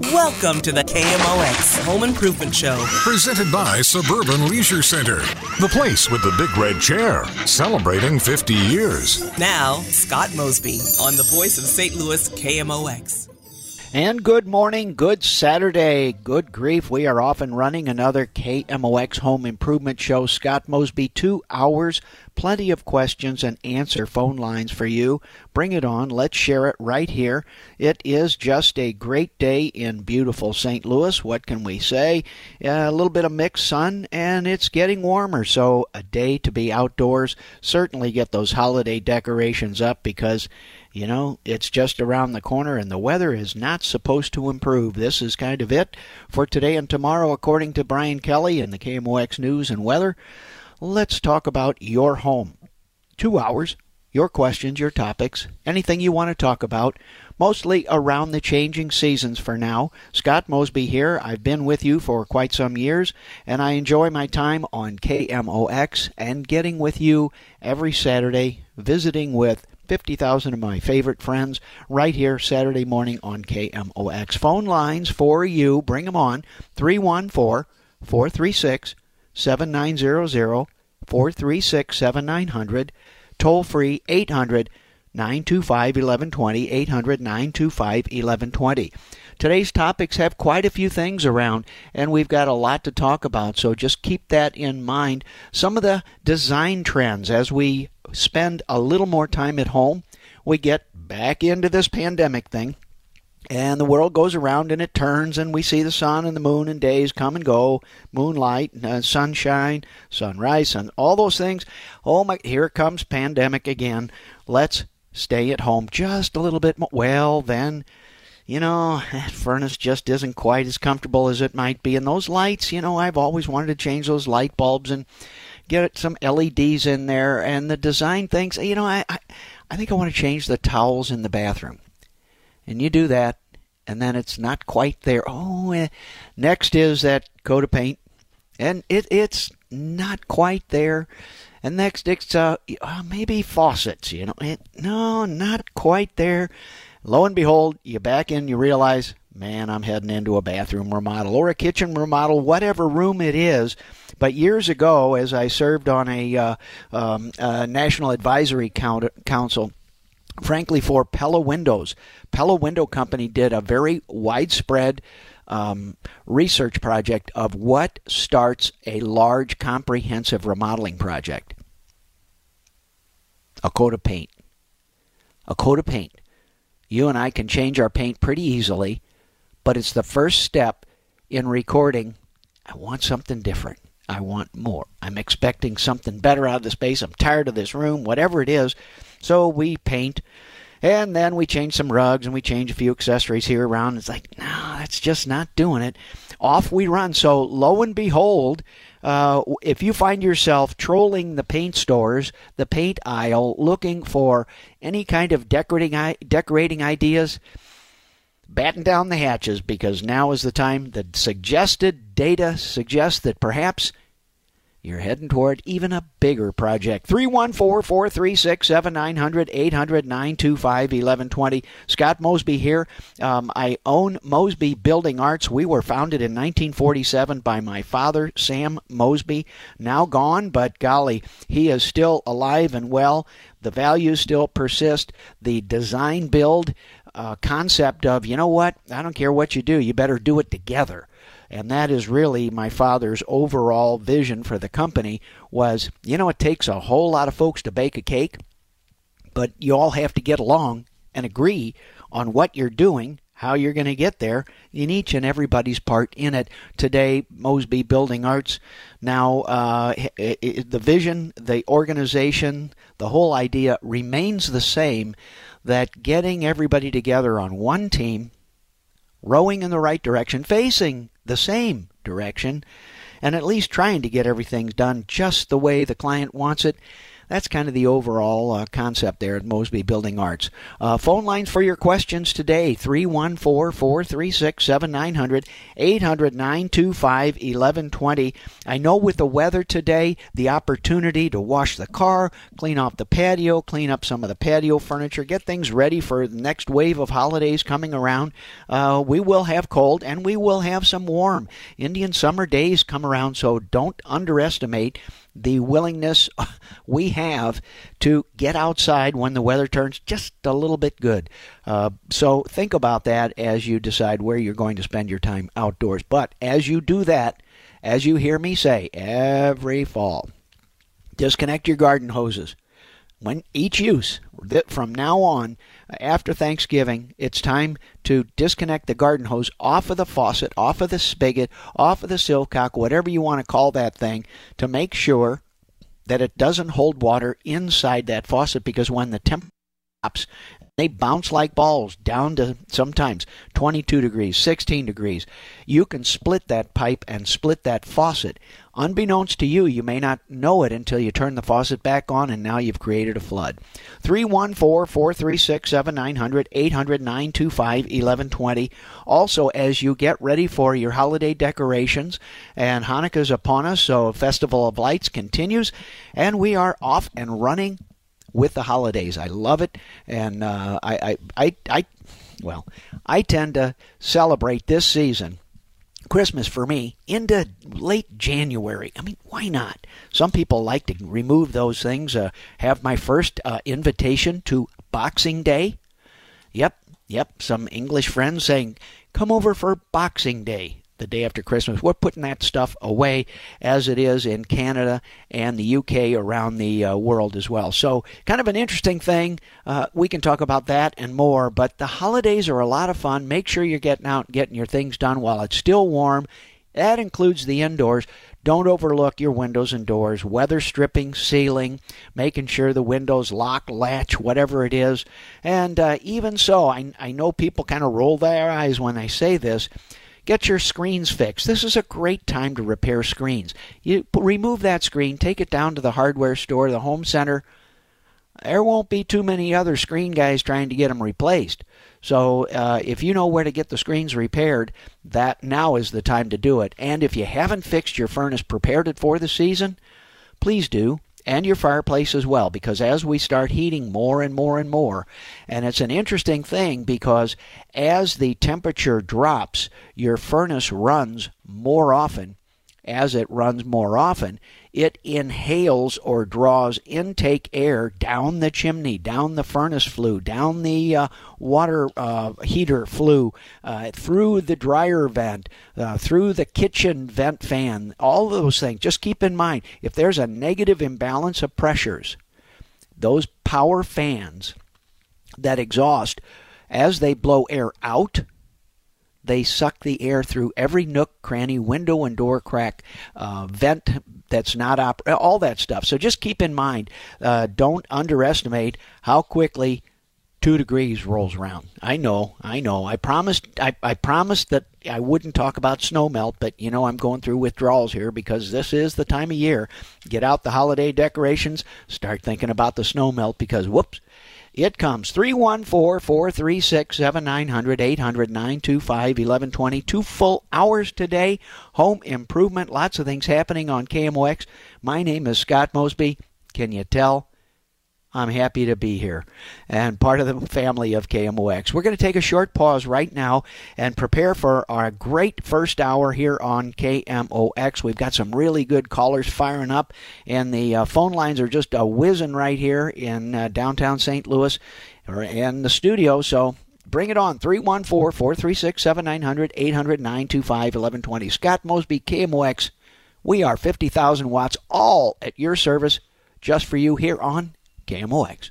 Welcome to the KMOX Home Improvement Show. Presented by Suburban Leisure Center, the place with the big red chair, celebrating 50 years. Now, Scott Mosby on the voice of St. Louis KMOX. And good morning, good Saturday, good grief. We are off and running another KMOX Home Improvement Show. Scott Mosby, two hours, plenty of questions and answer phone lines for you. Bring it on. Let's share it right here. It is just a great day in beautiful St. Louis. What can we say? a little bit of mixed sun, and it's getting warmer. So, a day to be outdoors. Certainly get those holiday decorations up because you know, it's just around the corner and the weather is not supposed to improve. This is kind of it for today and tomorrow, according to Brian Kelly in the KMOX News and Weather. Let's talk about your home. Two hours, your questions, your topics, anything you want to talk about, mostly around the changing seasons for now. Scott Mosby here. I've been with you for quite some years, and I enjoy my time on KMOX and getting with you every Saturday, visiting with 50,000 of my favorite friends right here Saturday morning on KMOX. Phone lines for you, bring them on 314 436 7900 436 7900. Toll free 800 925 1120 800 925 1120. Today's topics have quite a few things around, and we've got a lot to talk about, so just keep that in mind. Some of the design trends as we spend a little more time at home, we get back into this pandemic thing. And the world goes around and it turns, and we see the sun and the moon and days come and go, moonlight, uh, sunshine, sunrise, sun, all those things. Oh my, here comes pandemic again. Let's stay at home just a little bit more. Well, then you know, that furnace just isn't quite as comfortable as it might be. And those lights, you know, I've always wanted to change those light bulbs and get some LEDs in there. And the design things, you know, I, I, I think I want to change the towels in the bathroom. And you do that, and then it's not quite there. Oh, eh. next is that coat of paint, and it it's not quite there. And next it's uh, uh maybe faucets, you know. It, no, not quite there. Lo and behold, you back in, you realize, man, I'm heading into a bathroom remodel or a kitchen remodel, whatever room it is. But years ago, as I served on a, uh, um, a national advisory council, frankly, for Pella Windows, Pella Window Company did a very widespread um, research project of what starts a large, comprehensive remodeling project. A coat of paint. A coat of paint you and I can change our paint pretty easily, but it's the first step in recording. I want something different. I want more. I'm expecting something better out of the space. I'm tired of this room, whatever it is. So we paint, and then we change some rugs and we change a few accessories here around. It's like, no, that's just not doing it. Off we run. So lo and behold, uh, if you find yourself trolling the paint stores, the paint aisle, looking for any kind of decorating decorating ideas, batten down the hatches because now is the time. The suggested data suggests that perhaps you're heading toward even a bigger project. 314 436 7900 800 925 1120. Scott Mosby here. Um, I own Mosby Building Arts. We were founded in 1947 by my father, Sam Mosby. Now gone, but golly, he is still alive and well. The values still persist. The design build uh, concept of, you know what, I don't care what you do, you better do it together and that is really my father's overall vision for the company was you know it takes a whole lot of folks to bake a cake but you all have to get along and agree on what you're doing how you're going to get there in each and everybody's part in it. Today mosby building arts now uh, the vision the organization the whole idea remains the same that getting everybody together on one team rowing in the right direction facing the same direction and at least trying to get everything done just the way the client wants it. That's kind of the overall uh, concept there at Mosby Building Arts. Uh, phone lines for your questions today 314 436 7900 800 925 1120. I know with the weather today, the opportunity to wash the car, clean off the patio, clean up some of the patio furniture, get things ready for the next wave of holidays coming around. Uh, we will have cold and we will have some warm. Indian summer days come around, so don't underestimate the willingness we have to get outside when the weather turns just a little bit good. Uh, so think about that as you decide where you're going to spend your time outdoors. But as you do that, as you hear me say every fall, disconnect your garden hoses. When each use, from now on, after Thanksgiving, it's time to disconnect the garden hose off of the faucet, off of the spigot, off of the sillcock, whatever you want to call that thing, to make sure that it doesn't hold water inside that faucet because when the temperature drops, they bounce like balls down to sometimes 22 degrees, 16 degrees. You can split that pipe and split that faucet. Unbeknownst to you, you may not know it until you turn the faucet back on and now you've created a flood. 314 436 7900 800 925 1120. Also, as you get ready for your holiday decorations, and Hanukkah's upon us, so Festival of Lights continues, and we are off and running with the holidays. I love it, and uh, I, I, I, I, well, I tend to celebrate this season. Christmas for me into late January. I mean, why not? Some people like to remove those things. Uh, have my first uh, invitation to Boxing Day. Yep, yep. Some English friends saying, "Come over for Boxing Day." The day after Christmas. We're putting that stuff away as it is in Canada and the UK around the uh, world as well. So, kind of an interesting thing. Uh, we can talk about that and more, but the holidays are a lot of fun. Make sure you're getting out and getting your things done while it's still warm. That includes the indoors. Don't overlook your windows and doors, weather stripping, sealing, making sure the windows lock, latch, whatever it is. And uh, even so, I, I know people kind of roll their eyes when I say this Get your screens fixed. This is a great time to repair screens. You remove that screen, take it down to the hardware store, the home center. There won't be too many other screen guys trying to get them replaced. So uh, if you know where to get the screens repaired, that now is the time to do it. And if you haven't fixed your furnace, prepared it for the season, please do and your fireplace as well because as we start heating more and more and more and it's an interesting thing because as the temperature drops your furnace runs more often as it runs more often, it inhales or draws intake air down the chimney, down the furnace flue, down the uh, water uh, heater flue, uh, through the dryer vent, uh, through the kitchen vent fan, all those things. Just keep in mind if there's a negative imbalance of pressures, those power fans that exhaust, as they blow air out, they suck the air through every nook, cranny, window, and door crack, uh, vent that's not op- all that stuff. So just keep in mind, uh, don't underestimate how quickly two degrees rolls around. I know, I know. I promised, I, I promised that I wouldn't talk about snow melt, but you know I'm going through withdrawals here because this is the time of year. Get out the holiday decorations, start thinking about the snow melt because whoops, it comes 314 436 7900 800 925 1120. Two full hours today. Home improvement. Lots of things happening on KMOX. My name is Scott Mosby. Can you tell? I'm happy to be here and part of the family of KMOX. We're going to take a short pause right now and prepare for our great first hour here on KMOX. We've got some really good callers firing up, and the uh, phone lines are just a whizzing right here in uh, downtown St. Louis or in the studio. So bring it on 314 436 7900 800 925 1120. Scott Mosby, KMOX. We are 50,000 watts, all at your service, just for you here on KMOX.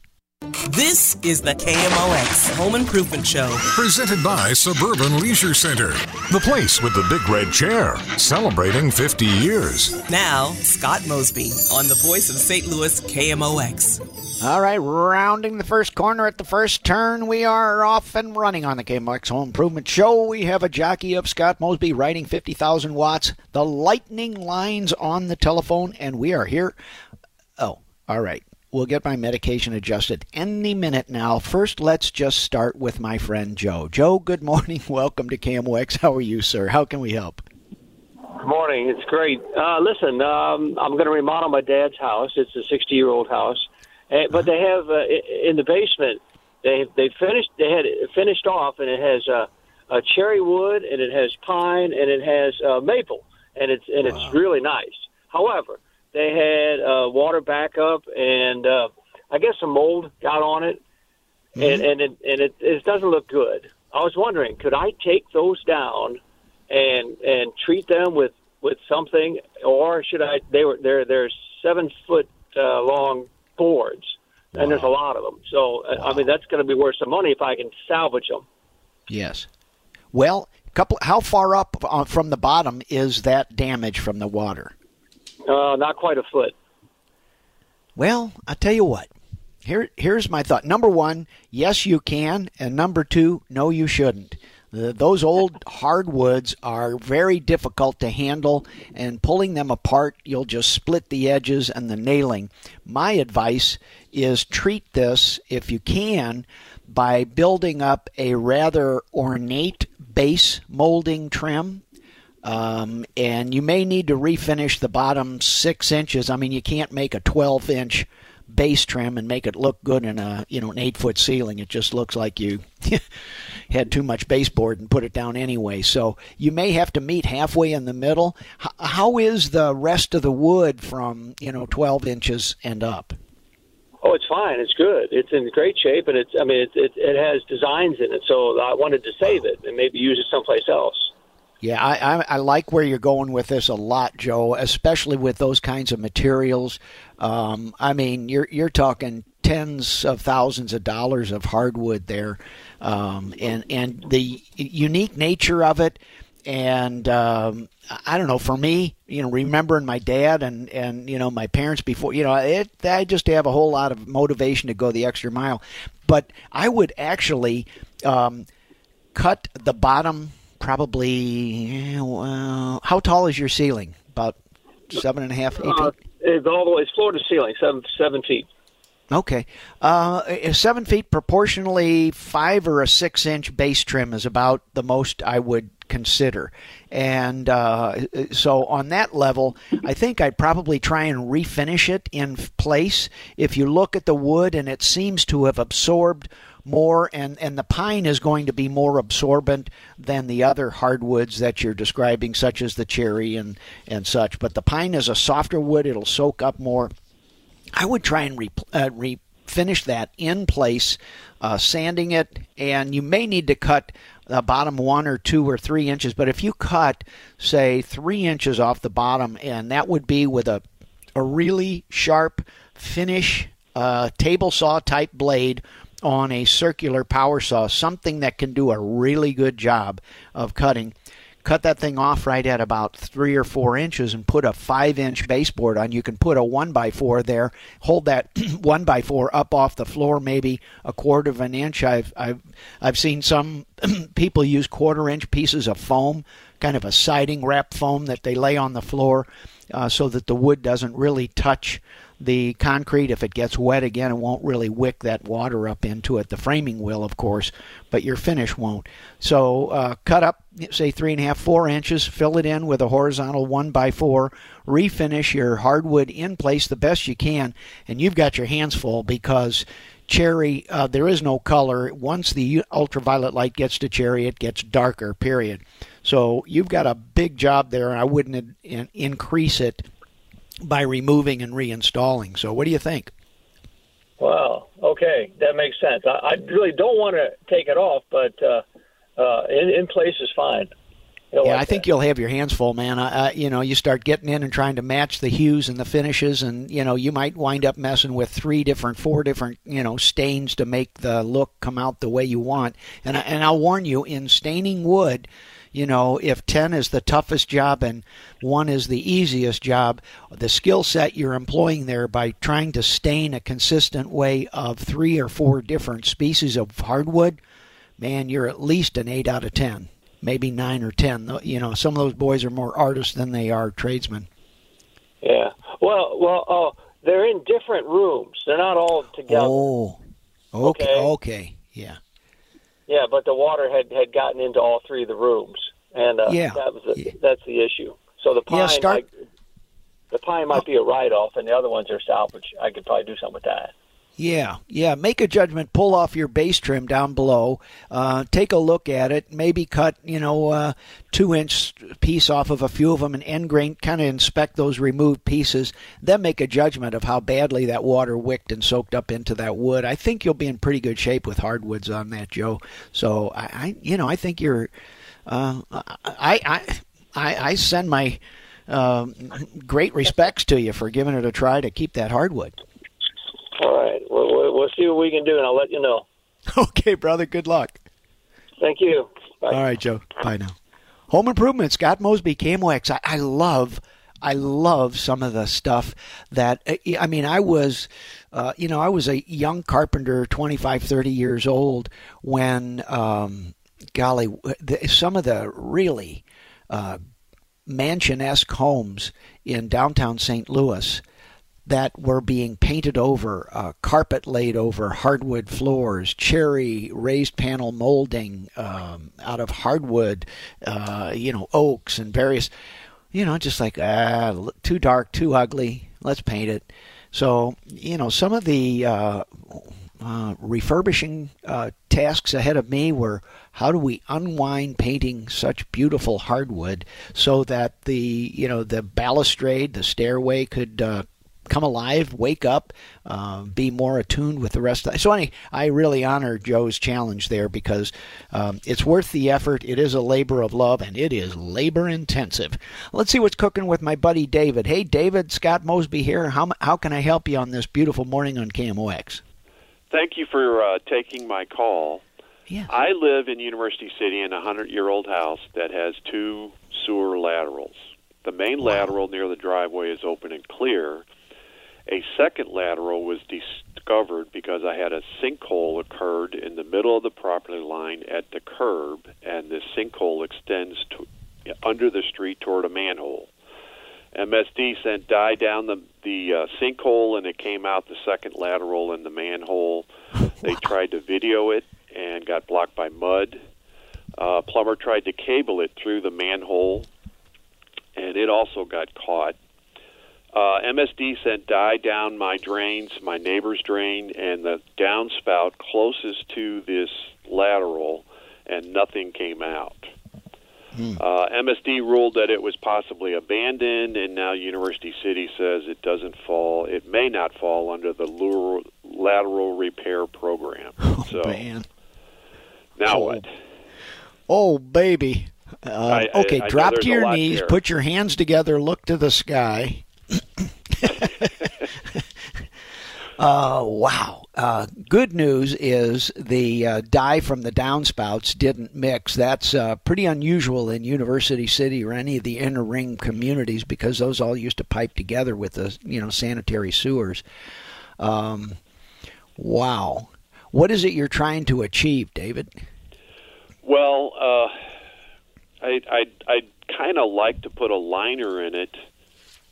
This is the KMOX Home Improvement Show. Presented by Suburban Leisure Center, the place with the big red chair, celebrating 50 years. Now, Scott Mosby on the voice of St. Louis KMOX. All right, rounding the first corner at the first turn, we are off and running on the KMOX Home Improvement Show. We have a jockey of Scott Mosby riding 50,000 watts, the lightning lines on the telephone, and we are here. Oh, all right We'll get my medication adjusted any minute now. First, let's just start with my friend Joe. Joe, good morning. Welcome to KMOX. How are you, sir? How can we help? Good morning. It's great. Uh, listen, um, I'm going to remodel my dad's house. It's a 60 year old house, uh, but they have uh, in the basement. They they finished. They had it finished off, and it has uh, a cherry wood, and it has pine, and it has uh, maple, and it's and wow. it's really nice. However, they had uh, water backup, and uh, I guess some mold got on it, mm-hmm. and and it, and it, it doesn't look good. I was wondering, could I take those down and and treat them with with something, or should I? They were they're they're seven foot uh, long boards, wow. and there's a lot of them. So wow. I mean that's going to be worth some money if I can salvage them. Yes. Well, couple. How far up uh, from the bottom is that damage from the water? Uh, not quite a foot. Well, I tell you what. Here, here's my thought. Number one, yes, you can, and number two, no, you shouldn't. those old hardwoods are very difficult to handle, and pulling them apart, you'll just split the edges and the nailing. My advice is treat this, if you can, by building up a rather ornate base molding trim um, and you may need to refinish the bottom six inches. I mean, you can't make a 12 inch base trim and make it look good in a you know an eight foot ceiling. It just looks like you had too much baseboard and put it down anyway. So you may have to meet halfway in the middle. H- how is the rest of the wood from you know 12 inches and up? Oh, it's fine. It's good. It's in great shape, and it's. I mean, it, it, it has designs in it. So I wanted to save it and maybe use it someplace else. Yeah, I, I, I, like where you're going with this a lot, Joe. Especially with those kinds of materials. Um, I mean, you're you're talking tens of thousands of dollars of hardwood there, um, and and the unique nature of it. And um, I don't know. For me, you know, remembering my dad and and you know my parents before, you know, it I just have a whole lot of motivation to go the extra mile. But I would actually um, cut the bottom probably uh, how tall is your ceiling? About seven and a half, eight uh, feet. It's all the way. It's floor to ceiling, seven seven feet. Okay, uh, seven feet proportionally five or a six inch base trim is about the most I would consider. And uh, so on that level, I think I'd probably try and refinish it in place. If you look at the wood and it seems to have absorbed more, and, and the pine is going to be more absorbent than the other hardwoods that you're describing, such as the cherry and, and such. But the pine is a softer wood, it'll soak up more. I would try and re, uh, refinish that in place, uh, sanding it, and you may need to cut the bottom one or two or three inches. But if you cut, say, three inches off the bottom, and that would be with a a really sharp finish uh, table saw type blade on a circular power saw, something that can do a really good job of cutting. Cut that thing off right at about three or four inches and put a five inch baseboard on. You can put a one by four there, hold that one by four up off the floor maybe a quarter of an inch. I've I've I've seen some people use quarter inch pieces of foam, kind of a siding wrap foam that they lay on the floor uh, so that the wood doesn't really touch the concrete, if it gets wet again, it won't really wick that water up into it. The framing will, of course, but your finish won't. So uh, cut up, say three and a half, four inches, fill it in with a horizontal one by four, refinish your hardwood in place the best you can, and you've got your hands full because cherry, uh, there is no color. Once the ultraviolet light gets to cherry, it gets darker, period. So you've got a big job there, and I wouldn't in- increase it by removing and reinstalling. So, what do you think? Well, okay, that makes sense. I, I really don't want to take it off, but uh, uh, in, in place is fine. yeah, like I think that. you'll have your hands full, man. Uh, you know, you start getting in and trying to match the hues and the finishes, and you know, you might wind up messing with three different, four different, you know, stains to make the look come out the way you want. And and I'll warn you, in staining wood, you know, if 10 is the toughest job and 1 is the easiest job, the skill set you're employing there by trying to stain a consistent way of three or four different species of hardwood, man, you're at least an 8 out of 10, maybe 9 or 10. You know, some of those boys are more artists than they are tradesmen. Yeah. Well, well, uh, they're in different rooms. They're not all together. Oh, okay, Okay. okay, yeah, Yeah, but the water had had gotten into all three of the rooms, and uh, Yeah. that was the, that's the issue. So the pine, Yeah, start- might, the pine might be a write off, and the other ones are salvage. I could probably do something with that. yeah, yeah. Make a judgment. Pull off your base trim down below. Uh, take a look at it. Maybe cut, you know, uh, two inch piece off of a few of them and end grain. Kind of inspect those removed pieces. Then make a judgment of how badly that water wicked and soaked up into that wood. I think you'll be in pretty good shape with hardwoods on that, Joe. So I, I you know, I think you're. Uh, I, I, I, I send my. Um, great respects to you for giving it a try to keep that hardwood. All right, we'll, we'll, we'll see what we can do, and I'll let you know. Okay, brother. Good luck. Thank you. Bye. All right, Joe. Bye now. Home improvement. Scott Mosby, KMOX. I, I love. I love some of the stuff that I mean. I was, uh, you know, I was a young carpenter, 25, 30 years old when, um, golly, some of the really uh, mansion-esque homes in downtown St. Louis that were being painted over, uh, carpet laid over, hardwood floors, cherry raised panel molding um, out of hardwood, uh, you know, oaks and various, you know, just like ah, too dark, too ugly. Let's paint it. So you know, some of the uh, uh, refurbishing uh, tasks ahead of me were how do we unwind painting such beautiful hardwood so that the you know the balustrade, the stairway could uh, come alive, wake up, uh, be more attuned with the rest of. the, So anyway, I really honor Joe's challenge there because um, it's worth the effort. It is a labor of love and it is labor intensive. Let's see what's cooking with my buddy David. Hey, David, Scott Mosby here. How how can I help you on this beautiful morning on KMOX? Thank you for uh, taking my call. Yeah. I live in University City in a hundred year old house that has two sewer laterals. The main lateral near the driveway is open and clear. A second lateral was discovered because I had a sinkhole occurred in the middle of the property line at the curb, and this sinkhole extends to, under the street toward a manhole. MSD sent dye down the the uh, sinkhole, and it came out the second lateral in the manhole. They tried to video it and got blocked by mud. Uh, plumber tried to cable it through the manhole, and it also got caught. Uh, MSD sent dye down my drains, my neighbor's drain, and the downspout closest to this lateral, and nothing came out. Uh, MSD ruled that it was possibly abandoned, and now University City says it doesn't fall. It may not fall under the lure, lateral repair program. so Man. Now Oh. what? Oh, baby. Uh, I- okay, I drop to your knees, there. put your hands together, look to the sky. uh, wow. Uh, good news is the uh, dye from the downspouts didn't mix. That's uh, pretty unusual in University City or any of the inner ring communities because those all used to pipe together with the you know sanitary sewers. Um, wow. What is it you're trying to achieve, David? Well, uh, I I I'd kind of like to put a liner in it,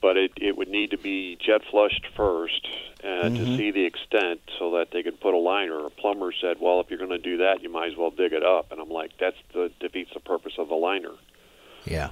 but it it would need to be jet flushed first uh, to see the extent, so that they could put a liner. A plumber said, "Well, if you're going to do that, you might as well dig it up." And I'm like, "That's the defeats the purpose of the liner." Yeah.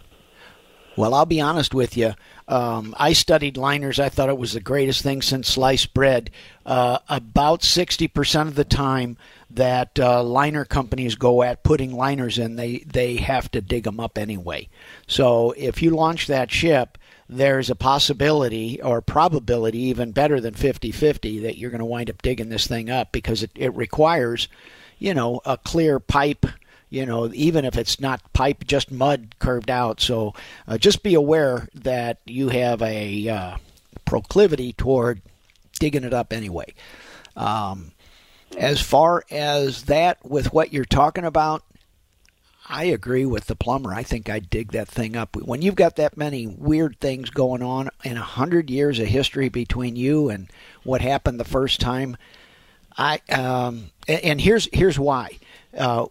Well, I'll be honest with you. Um, I studied liners. I thought it was the greatest thing since sliced bread. Uh, about 60% of the time that uh, liner companies go at putting liners in, they, they have to dig them up anyway. So if you launch that ship, there's a possibility or probability, even better than 50 50, that you're going to wind up digging this thing up because it, it requires, you know, a clear pipe you know, even if it's not pipe, just mud curved out. So uh, just be aware that you have a uh, proclivity toward digging it up anyway. Um, as far as that, with what you're talking about, I agree with the plumber. I think I'd dig that thing up. When you've got that many weird things going on in a hundred years of history between you and what happened the first time, I um, and, here's here's why. Uh,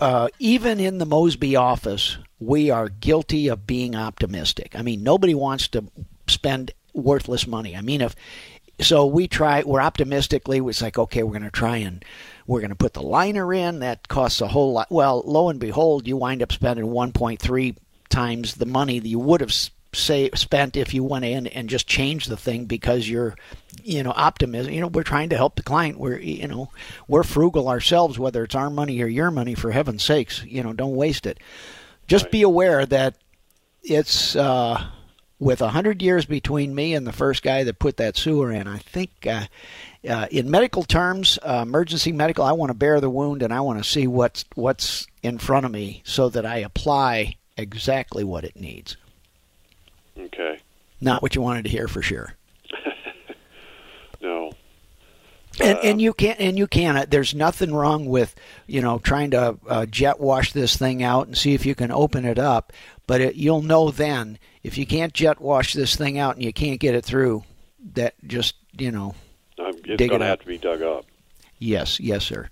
uh, even in the Mosby office, we are guilty of being optimistic. I mean, nobody wants to spend worthless money. I mean, if so we try. We're optimistically. It's like okay, we're going to try and we're going to put the liner in. That costs a whole lot. Well, lo and behold, you wind up spending 1.3 times the money that you would have say spent if you went in and just changed the thing because you're you know optimism you know we're trying to help the client we're you know we're frugal ourselves whether it's our money or your money for heaven's sakes you know don't waste it just right. be aware that it's uh with a hundred years between me and the first guy that put that sewer in i think uh, uh, in medical terms, uh, emergency medical, I want to bare the wound and I want to see what's what's in front of me so that I apply exactly what it needs. Okay. Not what you wanted to hear for sure. No. And, uh, and you can't and you can't. There's nothing wrong with you know trying to uh, jet wash this thing out and see if you can open it up. But it, you'll know then if you can't jet wash this thing out and you can't get it through. That just you know, it's going to have to be dug up. Yes, yes, sir.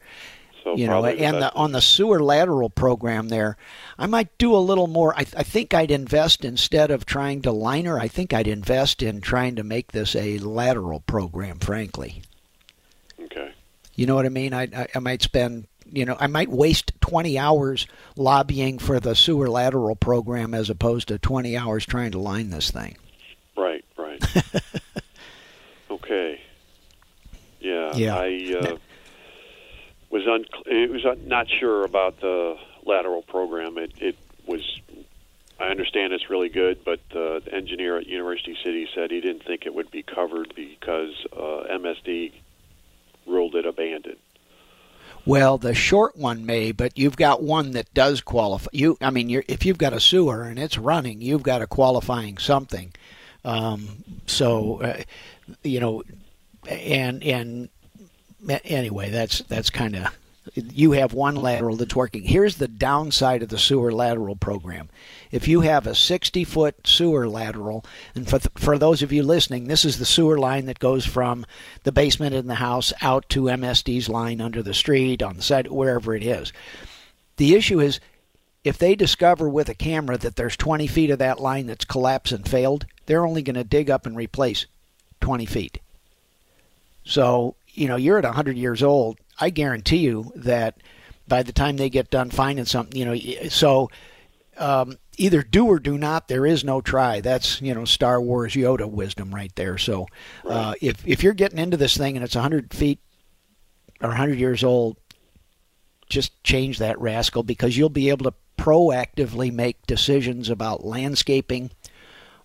So you know, and the, on the sewer lateral program there, I might do a little more. I, I think I'd invest instead of trying to liner. I think I'd invest in trying to make this a lateral program. Frankly. Okay. You know what I mean? I, I, I might spend you know, I might waste 20 hours lobbying for the sewer lateral program as opposed to 20 hours trying to line this thing. Right, right. okay. Yeah. Yeah. I uh, was un- it was not sure about the lateral program. It it was. I understand it's really good, but uh, the engineer at University City said he didn't think it would be covered because uh, MSD ruled it abandoned. Well, the short one may, but you've got one that does qualify. You, I mean, if you've got a sewer and it's running, you've got a qualifying something. Um, so, uh, you know, and and anyway, that's that's kind of you have one lateral that's working. Here's the downside of the sewer lateral program. If you have a 60 foot sewer lateral, and for, th- for those of you listening, this is the sewer line that goes from the basement in the house out to MSD's line under the street, on the side, wherever it is. The issue is if they discover with a camera that there's 20 feet of that line that's collapsed and failed, they're only going to dig up and replace 20 feet. So, you know, you're at 100 years old. I guarantee you that by the time they get done finding something, you know, so um, either do or do not. There is no try. That's you know Star Wars Yoda wisdom right there. So uh, if if you're getting into this thing and it's 100 feet or 100 years old, just change that rascal because you'll be able to proactively make decisions about landscaping,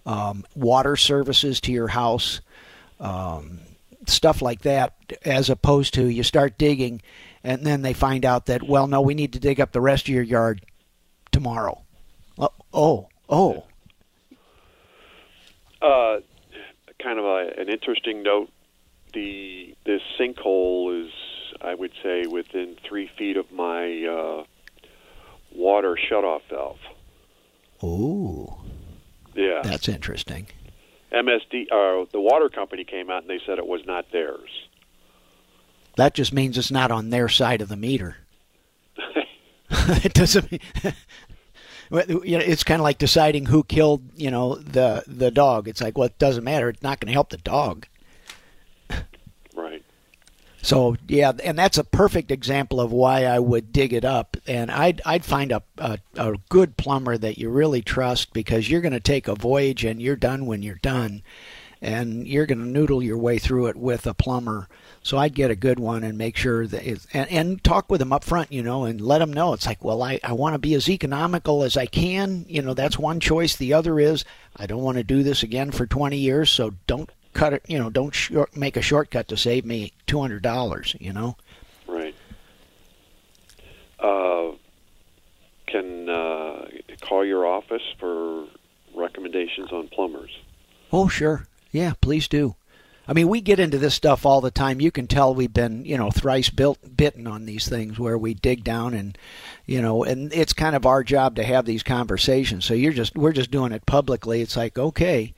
um, water services to your house. Um, stuff like that, as opposed to you start digging and then they find out that, well, no, we need to dig up the rest of your yard tomorrow. Oh, oh. oh. Uh, kind of a, an interesting note. The this sinkhole is, I would say, within three feet of my uh, water shutoff valve. Oh. Yeah. That's interesting. MSD, uh, the water company came out and they said it was not theirs. That just means it's not on their side of the meter. it doesn't. Mean, you know, it's kind of like deciding who killed, you know, the the dog. It's like, well, it doesn't matter. It's not going to help the dog. So yeah, and that's a perfect example of why I would dig it up, and I'd I'd find a a, a good plumber that you really trust because you're going to take a voyage and you're done when you're done, and you're going to noodle your way through it with a plumber. So I'd get a good one and make sure that it's, and, and talk with them up front, you know, and let them know it's like, well, I, I want to be as economical as I can. You know, that's one choice. The other is I don't want to do this again for 20 years, so don't cut it. You know, don't short, make a shortcut to save me two hundred dollars. You know. Right. Uh, can uh, call your office for recommendations on plumbers. Oh, sure. Yeah, please do. I mean, we get into this stuff all the time. You can tell we've been, you know, thrice built, bitten on these things where we dig down and, you know, and it's kind of our job to have these conversations. So you're just, we're just doing it publicly. It's like, okay,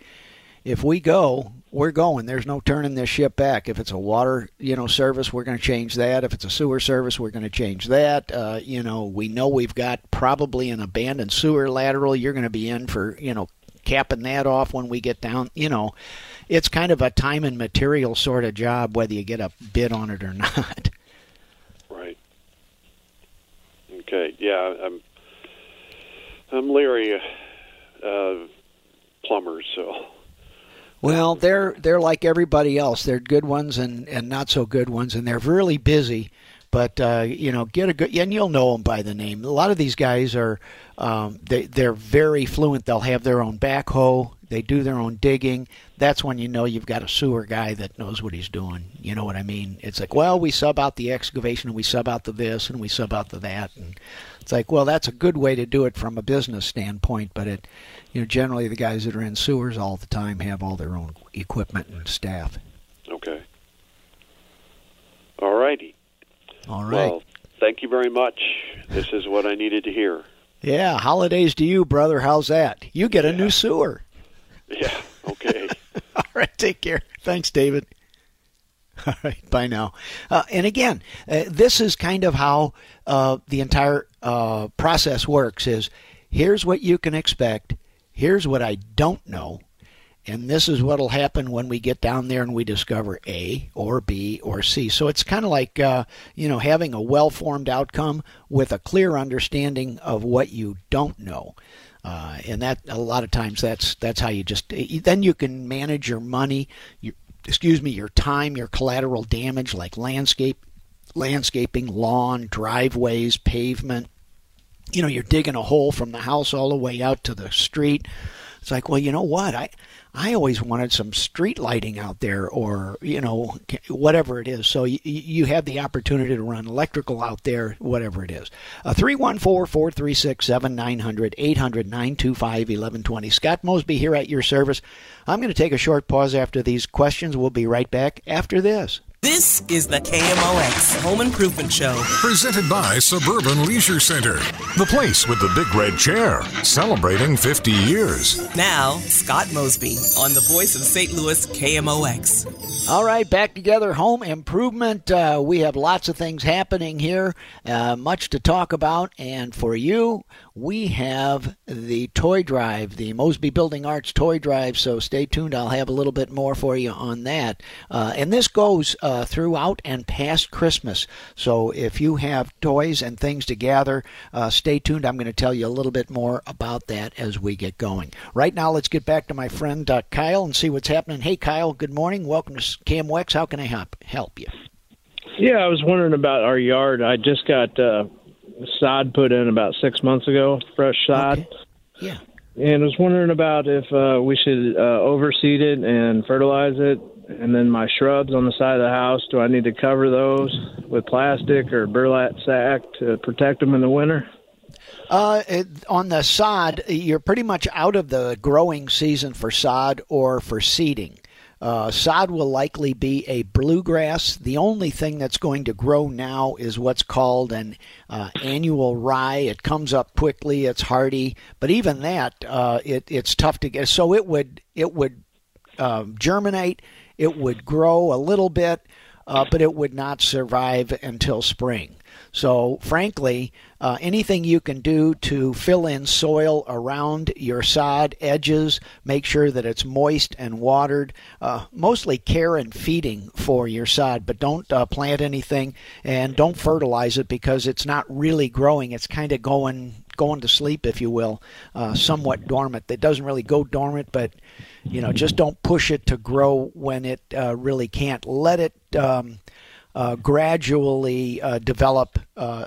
if we go, we're going. There's no turning this ship back. If it's a water, you know, service, we're going to change that. If it's a sewer service, we're going to change that. Uh, you know, we know we've got probably an abandoned sewer lateral. You're going to be in for, you know, capping that off when we get down. You know, it's kind of a time and material sort of job, whether you get a bid on it or not. Right. Okay. Yeah, I'm. I'm leery uh, plumbers, so. Well, they're they're like everybody else. They're good ones and, and not so good ones, and they're really busy. But uh, you know, get a good and you'll know them by the name. A lot of these guys are um, they they're very fluent. They'll have their own backhoe. They do their own digging. That's when you know you've got a sewer guy that knows what he's doing. You know what I mean? It's like, well, we sub out the excavation and we sub out the this and we sub out the that, and it's like, well, that's a good way to do it from a business standpoint, but it you know, generally the guys that are in sewers all the time have all their own equipment and staff. Okay. All righty. All right. Well, thank you very much. This is what I needed to hear. Yeah, holidays to you, brother. How's that? You get a Yeah. new sewer. Yeah. Okay. All right, take care. Thanks, David. All right, bye now. Uh, and again, uh, this is kind of how uh, the entire uh, process works: is here's what you can expect, here's what I don't know, and this is what'll happen when we get down there and we discover A or B or C. So it's kind of like uh, you know having a well-formed outcome with a clear understanding of what you don't know. Uh, and that a lot of times that's that's how you just then you can manage your money, excuse me, your time, your collateral damage like landscape, landscaping, lawn, driveways, pavement. You know, you're digging a hole from the house all the way out to the street. It's like, well, you know what? I I always wanted some street lighting out there, or you know, whatever it is. So you, you have the opportunity to run electrical out there, whatever it is. Uh, 314-436-7900, 800-925-1120. Scott Mosby here at your service. I'm going to take a short pause after these questions. We'll be right back after this. This is the KMOX Home Improvement Show. Presented by Suburban Leisure Center, the place with the big red chair, celebrating 50 years. Now, Scott Mosby on the voice of St. Louis KMOX. All right, back together. Home improvement. Uh, we have lots of things happening here, uh, much to talk about. And for you, we have the toy drive, the Mosby Building Arts toy drive. So stay tuned. I'll have a little bit more for you on that. Uh, and this goes uh, throughout and past Christmas. So if you have toys and things to gather, uh, stay tuned. I'm going to tell you a little bit more about that as we get going. Right now, let's get back to my friend uh, Kyle and see what's happening. Hey, Kyle, good morning. Welcome to KMWX. How can I help, help you? Yeah, I was wondering about our yard. I just got uh, sod put in about six months ago, fresh sod. Okay. Yeah. And I was wondering about if uh, we should uh, overseed it and fertilize it. And then my shrubs on the side of the house, do I need to cover those with plastic or burlap sack to protect them in the winter? Uh, it, on the sod, you're pretty much out of the growing season for sod or for seeding. Uh, sod will likely be a bluegrass. The only thing that's going to grow now is what's called an uh, annual rye. It comes up quickly. It's hardy, but even that, uh, it, it's tough to get. So it would it would um, germinate. It would grow a little bit, uh, but it would not survive until spring. So, frankly, uh, anything you can do to fill in soil around your sod edges, make sure that it's moist and watered. Uh, mostly care and feeding for your sod, but don't uh, plant anything and don't fertilize it because it's not really growing. It's kind of going going to sleep, if you will, uh, somewhat dormant. It doesn't really go dormant, but you know, just don't push it to grow when it uh, really can't. Let it. Um, uh, gradually uh, develop uh,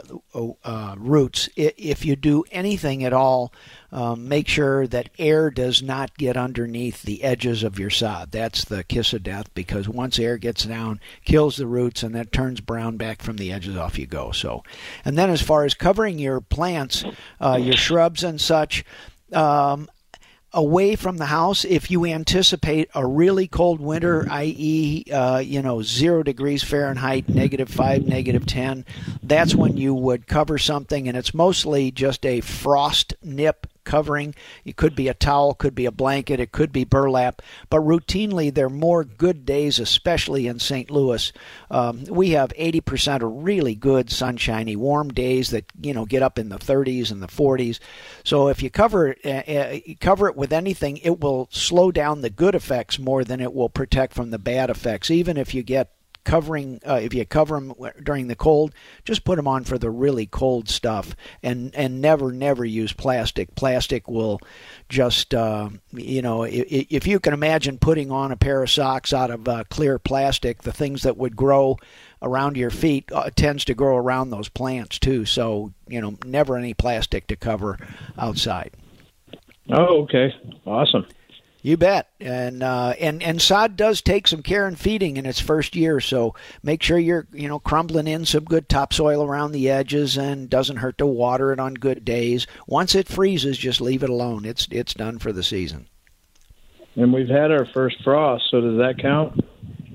uh roots. If you do anything at all, um, make sure that air does not get underneath the edges of your sod. That's the kiss of death because once air gets down, kills the roots, and that turns brown back from the edges. Off you go. So, and then as far as covering your plants, uh, your shrubs and such. Um, away from the house if you anticipate a really cold winter i.e uh, you know zero degrees fahrenheit negative five negative ten that's when you would cover something and it's mostly just a frost nip covering. It could be a towel, could be a blanket, it could be burlap, but routinely there are more good days, especially in St. Louis. Um, we have 80% of really good, sunshiny, warm days that you know get up in the 30s and the 40s. So if you cover uh, uh, cover it with anything, it will slow down the good effects more than it will protect from the bad effects. Even if you get covering uh, if you cover them during the cold just put them on for the really cold stuff and and never never use plastic. Plastic will just uh, you know if, if, you can imagine putting on a pair of socks out of uh, clear plastic the things that would grow around your feet uh, tends to grow around those plants too. So you know never any plastic to cover outside. Oh okay. Awesome you bet, and uh, and and sod does take some care and feeding in its first year, so make sure you're you know crumbling in some good topsoil around the edges, and doesn't hurt to water it on good days. Once it freezes, just leave it alone. It's it's done for the season. And we've had our first frost, so does that count?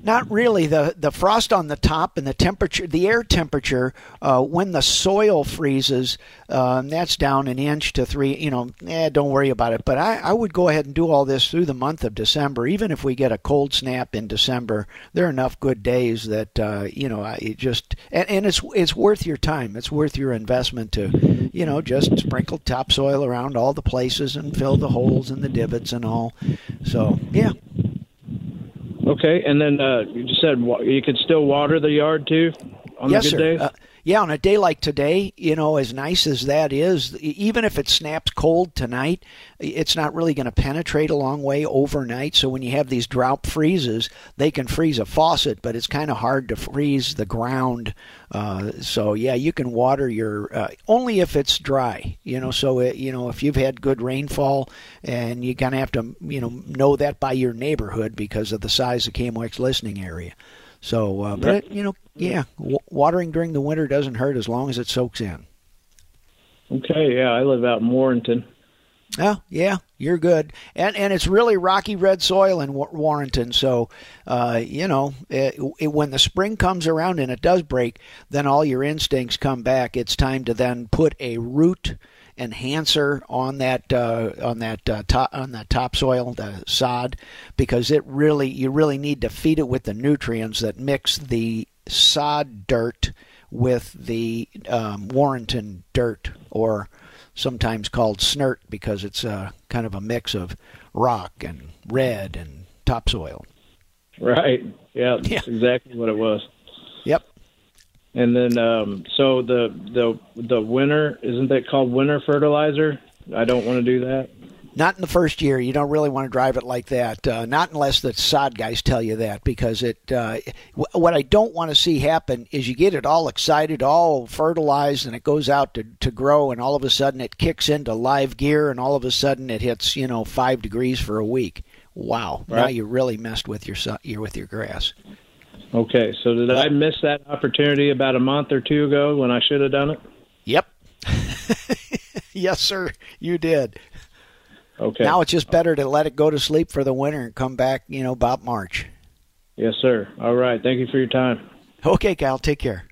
Not really. the The frost on the top and the temperature, the air temperature, uh, when the soil freezes, uh, that's down an inch to three. You know, eh, don't worry about it. But I, I would go ahead and do all this through the month of December. Even if we get a cold snap in December, there are enough good days that uh, you know it just and, and it's it's worth your time. It's worth your investment to, you know, just sprinkle topsoil around all the places and fill the holes and the divots and all. So yeah, Okay, and then uh, you just said you could still water the yard too on yes, the good sir. days. Uh, yeah, on a day like today, you know, as nice as that is, even if it snaps cold tonight, it's not really going to penetrate a long way overnight. So when you have these drought freezes, they can freeze a faucet, but it's kind of hard to freeze the ground. Uh, so yeah, you can water your uh, only if it's dry. You know, so it, you know if you've had good rainfall, and you kind of have to you know know that by your neighborhood because of the size of KMOX listening area. So, uh, but you know, yeah, w- watering during the winter doesn't hurt as long as it soaks in. Okay, yeah, I live out in Warrenton. Oh, yeah, you're good, and and it's really rocky red soil in Warrenton. So, uh, you know, it, it, when the spring comes around and it does break, then all your instincts come back. It's time to then put a root enhancer on that uh, on that uh, top on that topsoil, the sod, because it really you really need to feed it with the nutrients that mix the sod dirt with the um, Warrenton dirt, or sometimes called snert because it's uh, kind of a mix of rock and red and topsoil. Right. Yeah, that's yeah. exactly what it was. And then, um, so the the the winter isn't that called winter fertilizer? I don't want to do that. Not in the first year. You don't really want to drive it like that. Uh, not unless the sod guys tell you that, because it. Uh, what I don't want to see happen is you get it all excited, all fertilized, and it goes out to to grow, and all of a sudden it kicks into live gear, and all of a sudden it hits you know five degrees for a week. Wow! Right. Now you really messed with your your with your grass. Okay, so did I miss that opportunity about a month or two ago when I should have done it? Yep. yes, sir, you did. Okay. Now it's just better to let it go to sleep for the winter and come back, you know, about March. Yes, sir. All right. Thank you for your time. Okay, Cal. Take care.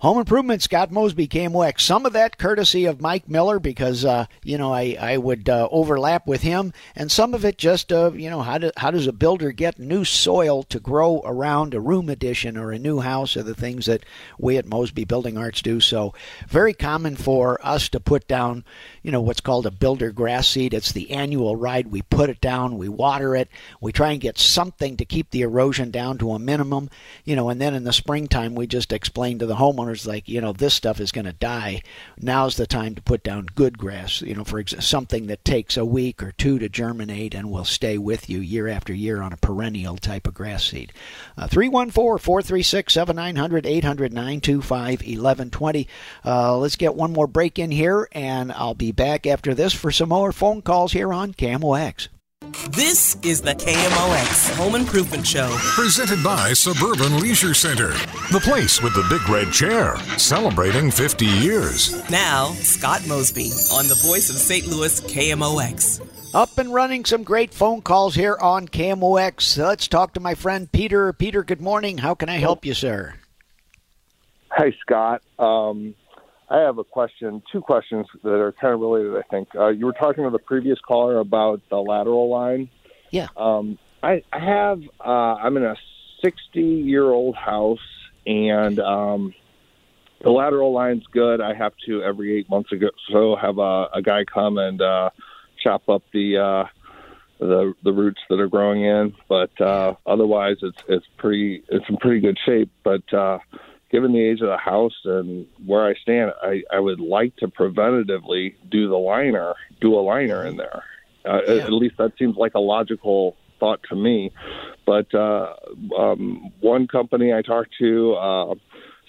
Home Improvement, Scott Mosby, KMOX. Some of that courtesy of Mike Miller because, uh, you know, I, I would uh, overlap with him. And some of it just, uh, you know, how, do, how does a builder get new soil to grow around a room addition or a new house are the things that we at Mosby Building Arts do. So very common for us to put down, you know, what's called a builder grass seed. It's the annual rye. We put it down, we water it, we try and get something to keep the erosion down to a minimum, you know, and then in the springtime we just explain to the homeowner like, you know, this stuff is going to die. Now's the time to put down good grass, you know, for ex- something that takes a week or two to germinate and will stay with you year after year on a perennial type of grass seed. Uh, 314 436 7900 800 925 1120. Uh, let's get one more break in here, and I'll be back after this for some more phone calls here on KMOX. This is the KMOX Home Improvement Show. Presented by Suburban Leisure Center, the place with the big red chair, celebrating 50 years. Now, Scott Mosby on the voice of St. Louis KMOX. Up and running some great phone calls here on KMOX. Let's talk to my friend Peter. Peter, good morning. How can I help you, sir? Hey, Scott. Um, I have a question, two questions that are kind of related. I think uh, you were talking to the previous caller about the lateral line. Yeah. Um, I, I have. Uh, I'm in a 60 year old house, and um, the lateral line's good. I have to every eight months ago so have a, a guy come and uh, chop up the uh, the the roots that are growing in. But uh, otherwise, it's it's pretty it's in pretty good shape. But uh, given the age of the house and where I stand, I, I would like to preventatively do the liner, do a liner in there. Uh, Yeah. At least that seems like a logical thought to me. But uh, um, one company I talked to uh,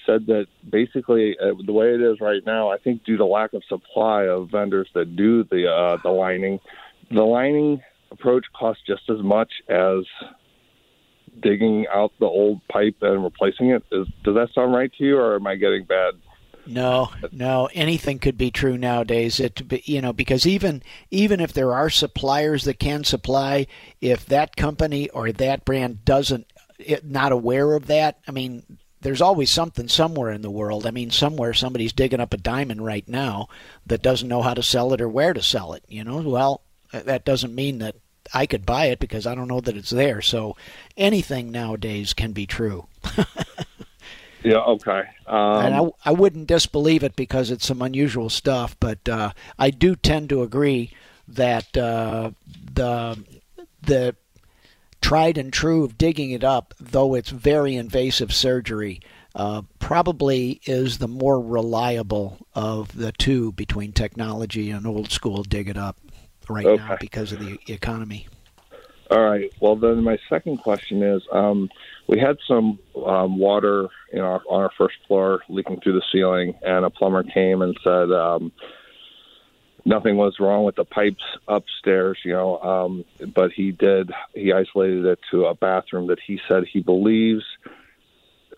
said that basically uh, the way it is right now, I think due to lack of supply of vendors that do the uh, the lining, the lining approach costs just as much as digging out the old pipe and replacing it. Is, does that sound right to you, or am I getting bad? No, no, anything could be true nowadays. It, you know, because even even if there are suppliers that can supply, if that company or that brand doesn't, it, not aware of that, I mean, there's always something somewhere in the world. I mean, somewhere somebody's digging up a diamond right now that doesn't know how to sell it or where to sell it. You know, well, that doesn't mean that I could buy it because I don't know that it's there. So anything nowadays can be true. Yeah. Okay. Um, and I, I wouldn't disbelieve it because it's some unusual stuff, but uh, I do tend to agree that uh, the the tried and true of digging it up, though it's very invasive surgery, uh, probably is the more reliable of the two between technology and old school dig it up right now because of the economy. All right. Well, then my second question is, um, we had some um, water in our, on our first floor leaking through the ceiling, and a plumber came and said um, nothing was wrong with the pipes upstairs, you know, um, but he did he isolated it to a bathroom that he said he believes.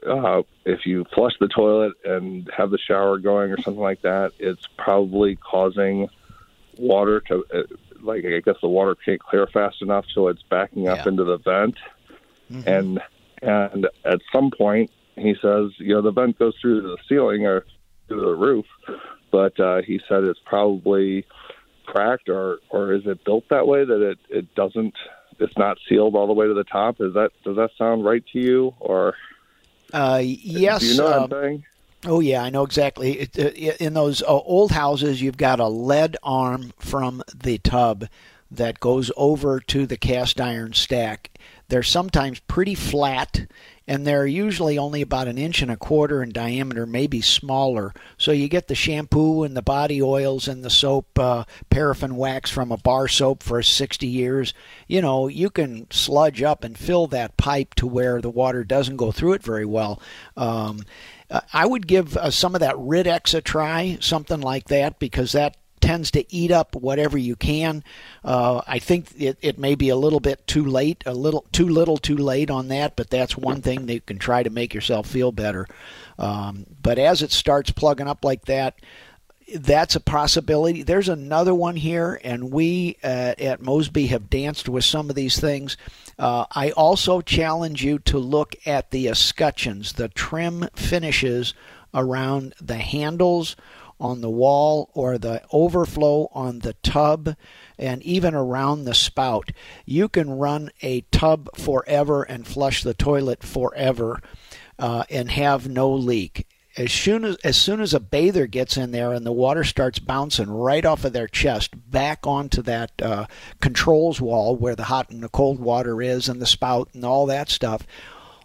Uh, if you flush the toilet and have the shower going or something like that, it's probably causing water to uh, like I guess the water can't clear fast enough, so it's backing up Yeah. into the vent, and and at some point he says, you know, the vent goes through the ceiling or through the roof, but uh, he said it's probably cracked or or is it built that way that it it doesn't it's not sealed all the way to the top? Is that does that sound right to you or Uh, yes. do you know uh, what I'm saying? Oh yeah, I know exactly. Uh, in those uh, old houses, you've got a lead arm from the tub that goes over to the cast iron stack. They're sometimes pretty flat, and they're usually only about an inch and a quarter in diameter, maybe smaller. So you get the shampoo and the body oils and the soap, uh, paraffin wax from a bar soap for 60 years. You know, you can sludge up and fill that pipe to where the water doesn't go through it very well. Um, I would give uh, some of that Rid-X a try, something like that, because that tends to eat up whatever you can. Uh, I think it, it may be a little bit too late, a little too little, too late on that, but that's one thing that you can try to make yourself feel better. Um, but as it starts plugging up like that, that's a possibility. There's another one here, and we uh, at Mosby have danced with some of these things. Uh, I also challenge you to look at the escutcheons, the trim finishes around the handles on the wall or the overflow on the tub and even around the spout. You can run a tub forever and flush the toilet forever uh, and have no leak as soon as as soon as a bather gets in there and the water starts bouncing right off of their chest back onto that uh, controls wall where the hot and the cold water is and the spout and all that stuff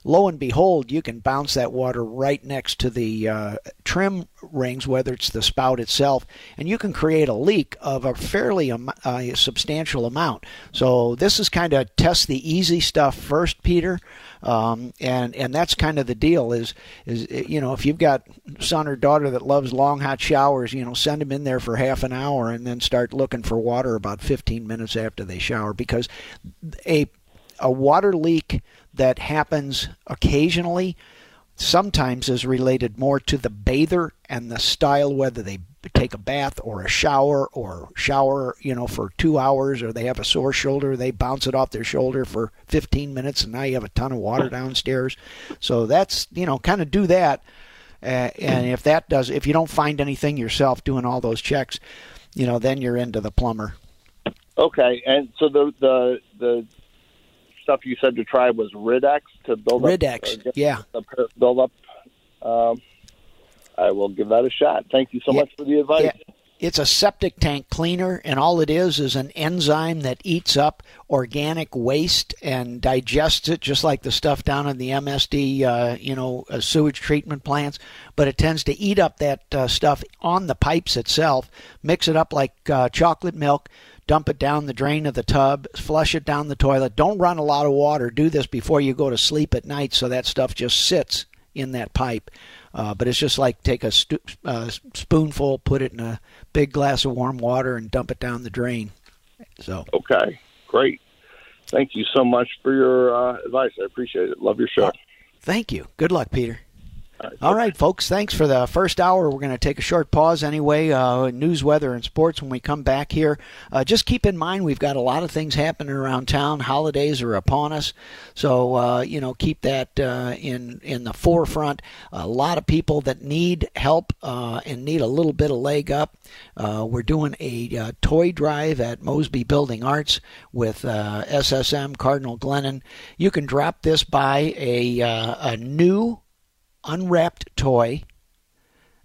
lo and behold you can bounce that water right next to the uh, trim rings whether it's the spout itself and you can create a leak of a fairly am- uh, substantial amount. So this is kind of test the easy stuff first peter. Um, and and that's kind of the deal is is you know if you've got son or daughter that loves long hot showers you know send them in there for half an hour and then start looking for water about 15 minutes after they shower because a a water leak that happens occasionally sometimes is related more to the bather and the style whether they take a bath or a shower or shower you know for two hours or they have a sore shoulder they bounce it off their shoulder for 15 minutes and now you have a ton of water downstairs so that's you know kind of do that Uh, and if that does, if you don't find anything yourself doing all those checks, you know, then you're into the plumber. Okay, and so the the the stuff you said to try was Rid-X to build Rid-X, up. uh, yeah. build up. Um, I will give that a shot. Thank you so Yeah. much for the advice. Yeah. It's a septic tank cleaner, and all it is is an enzyme that eats up organic waste and digests it, just like the stuff down in the MSD, uh, you know, uh, sewage treatment plants. But it tends to eat up that uh, stuff on the pipes itself, mix it up like uh, chocolate milk, dump it down the drain of the tub, flush it down the toilet. Don't run a lot of water. Do this before you go to sleep at night, so that stuff just sits in that pipe. Uh, but it's just like take a stu- uh, spoonful, put it in a big glass of warm water, and dump it down the drain. So Okay, great. Thank you so much for your uh, advice. I appreciate it. Love your show. thank you. Good luck, Peter. All right, folks. Thanks for the first hour. We're going to take a short pause anyway. Uh, news, weather, and sports when we come back here. Uh, just keep in mind we've got a lot of things happening around town. Holidays are upon us, so uh, you know keep that uh, in in the forefront. A lot of people that need help uh, and need a little bit of leg up. Uh, we're doing a toy drive at Mosby Building Arts with SSM Cardinal Glennon. You can drop this by a a new unwrapped toy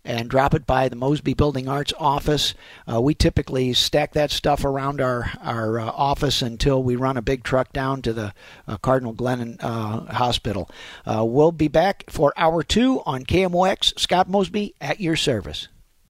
and drop it by the Mosby Building Arts office. Uh, we typically stack that stuff around our our uh, office until we run a big truck down to the uh, Cardinal Glennon uh, Hospital. Uh, we'll be back for hour two on KMOX. Scott Mosby at your service.